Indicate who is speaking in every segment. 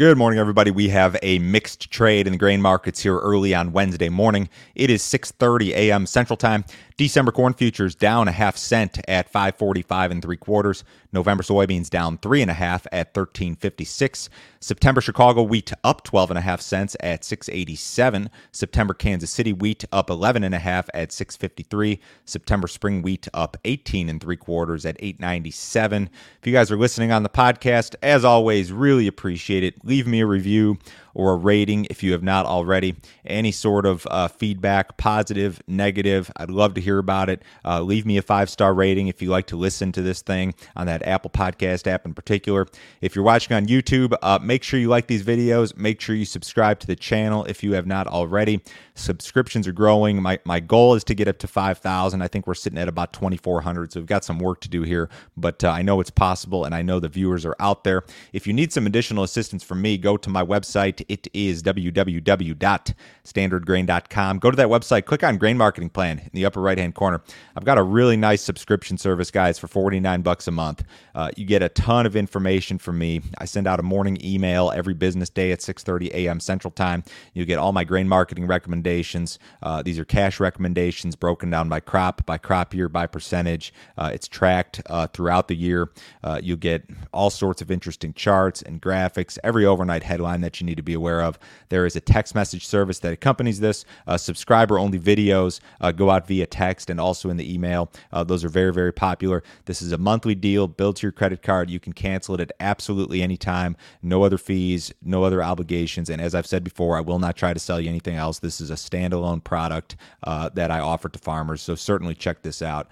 Speaker 1: Good morning, everybody. We have a mixed trade in the grain markets here early on Wednesday morning. It is 6:30 a.m. Central Time. December corn futures down a half cent at 545 and three quarters. November soybeans down three and a half at 1356. September Chicago wheat up 12 and a half cents at 687. September Kansas City wheat up 11 and a half at 653. September spring wheat up 18 and three quarters at 897. If you guys are listening on the podcast, as always, really appreciate it. Leave me a review or a rating if you have not already. Any sort of uh, feedback, positive, negative, I'd love to hear about it. Uh, leave me a five star rating if you like to listen to this thing on that Apple Podcast app in particular. If you're watching on YouTube, uh, make sure you like these videos. Make sure you subscribe to the channel if you have not already. Subscriptions are growing. My, my goal is to get up to 5,000. I think we're sitting at about 2,400. So we've got some work to do here, but uh, I know it's possible and I know the viewers are out there. If you need some additional assistance from me, go to my website it is www.standardgrain.com. Go to that website, click on Grain Marketing Plan in the upper right hand corner. I've got a really nice subscription service, guys, for 49 bucks a month. Uh, you get a ton of information from me. I send out a morning email every business day at 6:30 a.m. Central Time. You get all my grain marketing recommendations. Uh, these are cash recommendations broken down by crop, by crop year, by percentage. Uh, it's tracked uh, throughout the year. Uh, you get all sorts of interesting charts and graphics. Every overnight headline that you need to be be aware of. There is a text message service that accompanies this. Uh, subscriber only videos uh, go out via text and also in the email. Uh, those are very, very popular. This is a monthly deal built to your credit card. You can cancel it at absolutely any time. No other fees, no other obligations. And as I've said before, I will not try to sell you anything else. This is a standalone product uh, that I offer to farmers. So certainly check this out.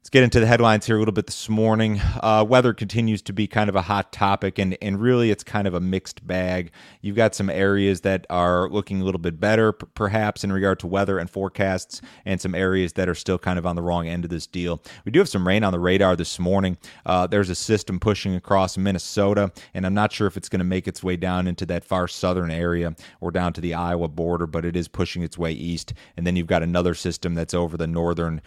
Speaker 1: Let's get into the headlines here a little bit this morning. Uh, weather continues to be kind of a hot topic, and, and really it's kind of a mixed bag. You've got some areas that are looking a little bit better, p- perhaps, in regard to weather and forecasts, and some areas that are still kind of on the wrong end of this deal. We do have some rain on the radar this morning. Uh, there's a system pushing across Minnesota, and I'm not sure if it's going to make its way down into that far southern area or down to the Iowa border, but it is pushing its way east. And then you've got another system that's over the northern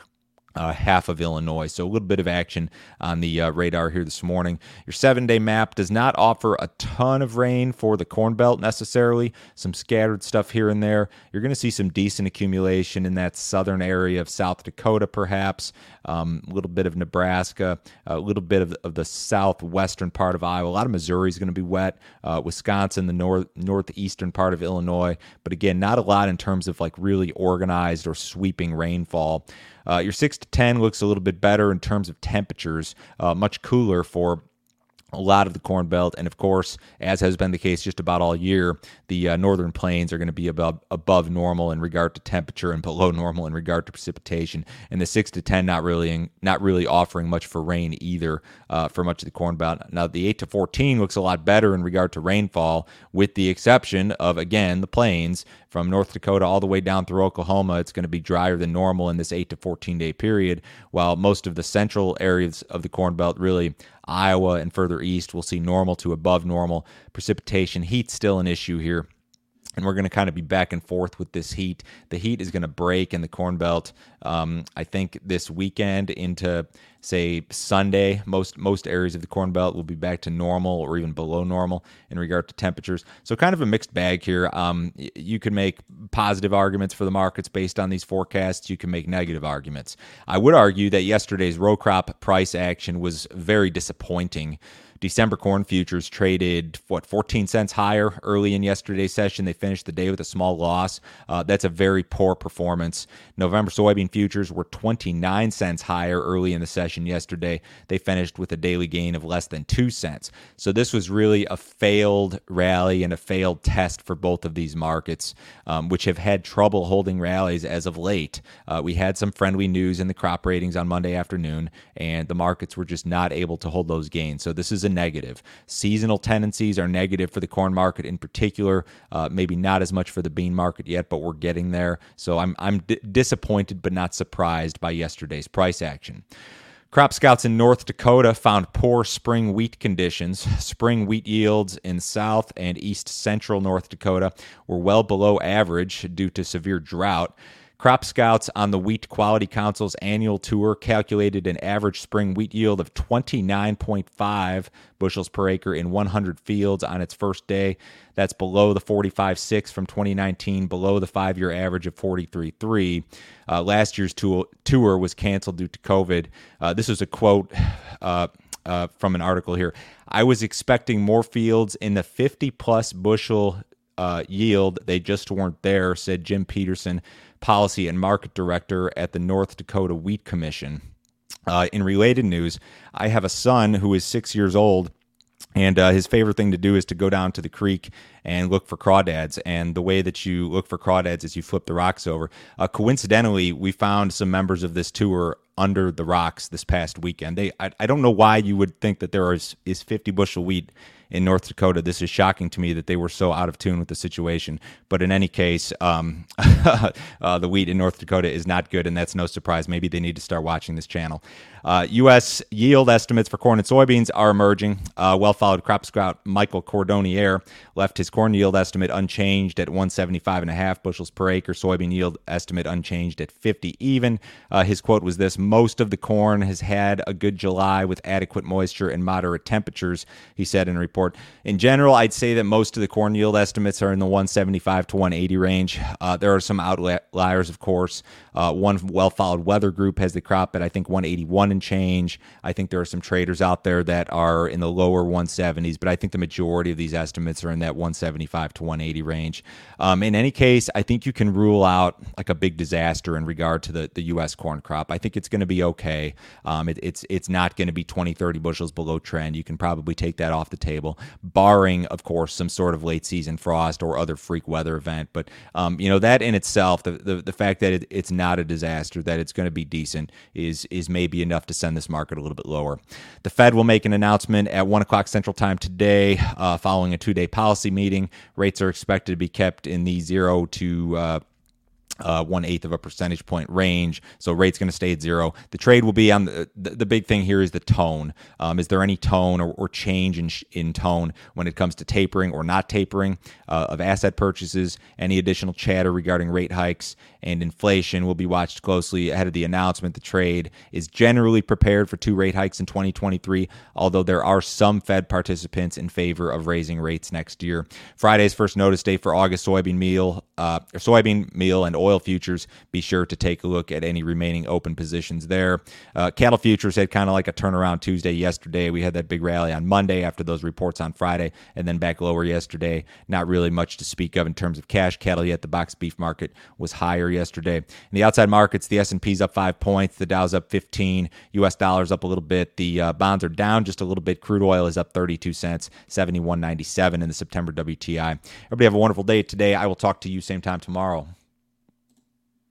Speaker 1: uh, half of Illinois. So a little bit of action on the uh, radar here this morning. Your seven day map does not offer a ton of rain for the Corn Belt necessarily, some scattered stuff here and there. You're going to see some decent accumulation in that southern area of South Dakota, perhaps, um, a little bit of Nebraska, a little bit of, of the southwestern part of Iowa. A lot of Missouri is going to be wet, uh, Wisconsin, the north northeastern part of Illinois. But again, not a lot in terms of like really organized or sweeping rainfall. Uh, your 6 to 10 looks a little bit better in terms of temperatures, uh, much cooler for a lot of the Corn Belt, and of course, as has been the case just about all year, the uh, northern plains are going to be above above normal in regard to temperature and below normal in regard to precipitation. And the six to ten not really not really offering much for rain either uh, for much of the Corn Belt. Now the eight to fourteen looks a lot better in regard to rainfall, with the exception of again the plains from North Dakota all the way down through Oklahoma. It's going to be drier than normal in this eight to fourteen day period, while most of the central areas of the Corn Belt really Iowa and further east, we'll see normal to above normal precipitation. Heat's still an issue here and we're going to kind of be back and forth with this heat. The heat is going to break in the Corn Belt. Um, I think this weekend into say Sunday, most most areas of the Corn Belt will be back to normal or even below normal in regard to temperatures. So kind of a mixed bag here. Um, you can make positive arguments for the markets based on these forecasts. You can make negative arguments. I would argue that yesterday's row crop price action was very disappointing. December corn futures traded what 14 cents higher early in yesterday's session. They finished the day with a small loss. Uh, that's a very poor performance. November soybean futures were 29 cents higher early in the session yesterday. They finished with a daily gain of less than two cents. So this was really a failed rally and a failed test for both of these markets, um, which have had trouble holding rallies as of late. Uh, we had some friendly news in the crop ratings on Monday afternoon, and the markets were just not able to hold those gains. So this is a negative. Seasonal tendencies are negative for the corn market in particular. Uh, maybe not as much for the bean market yet, but we're getting there. So I'm I'm d- disappointed but not surprised by yesterday's price action. Crop scouts in North Dakota found poor spring wheat conditions. Spring wheat yields in South and East Central North Dakota were well below average due to severe drought. Crop Scouts on the Wheat Quality Council's annual tour calculated an average spring wheat yield of 29.5 bushels per acre in 100 fields on its first day. That's below the 45.6 from 2019, below the five year average of 43.3. Uh, last year's tour, was canceled due to COVID. Uh, this was a quote. Uh, uh, from an article here. I was expecting more fields in the 50 plus bushel uh, yield. They just weren't there, said Jim Peterson, policy and market director at the North Dakota Wheat Commission. Uh, in related news, I have a son who is six years old. And uh, his favorite thing to do is to go down to the creek and look for crawdads. And the way that you look for crawdads is you flip the rocks over. Uh, coincidentally, we found some members of this tour under the rocks this past weekend. They, I, I don't know why you would think that there is is 50 bushel wheat in North Dakota. This is shocking to me that they were so out of tune with the situation. But in any case, um, uh, the wheat in North Dakota is not good, and that's no surprise. Maybe they need to start watching this channel. Uh, U.S. yield estimates for corn and soybeans are emerging. Uh, well followed crop scout Michael Cordonnier left his corn yield estimate unchanged at 175.5 bushels per acre, soybean yield estimate unchanged at 50 even. Uh, his quote was this Most of the corn has had a good July with adequate moisture and moderate temperatures, he said in a report In general, I'd say that most of the corn yield estimates are in the 175 to 180 range. Uh, there are some outliers, of course. Uh, one well followed weather group has the crop at, I think, 181 and change. I think there are some traders out there that are in the lower 170s, but I think the majority of these estimates are in that 175 to 180 range. Um, in any case, I think you can rule out like a big disaster in regard to the, the U.S. corn crop. I think it's going to be okay. Um, it, it's, it's not going to be 20, 30 bushels below trend. You can probably take that off the table barring, of course, some sort of late season frost or other freak weather event. But um, you know that in itself, the the, the fact that it, it's not a disaster, that it's going to be decent, is is maybe enough to send this market a little bit lower. The Fed will make an announcement at one o'clock Central Time today, uh, following a two day policy meeting. Rates are expected to be kept in the zero to uh, uh, one eighth of a percentage point range. So rate's going to stay at zero. The trade will be on the the, the big thing here is the tone. Um, is there any tone or, or change in in tone when it comes to tapering or not tapering uh, of asset purchases? Any additional chatter regarding rate hikes and inflation will be watched closely ahead of the announcement. The trade is generally prepared for two rate hikes in 2023, although there are some Fed participants in favor of raising rates next year. Friday's first notice date for August soybean meal, uh, soybean meal and oil futures. Be sure to take a look at any remaining open positions there. Uh, cattle futures had kind of like a turnaround Tuesday yesterday. We had that big rally on Monday after those reports on Friday, and then back lower yesterday. Not really much to speak of in terms of cash cattle yet. The box beef market was higher yesterday. In the outside markets, the S&P's up 5 points, the Dow's up 15, US dollars up a little bit, the uh, bonds are down just a little bit. Crude oil is up 32 cents, 71.97 in the September WTI. Everybody have a wonderful day today. I will talk to you same time tomorrow.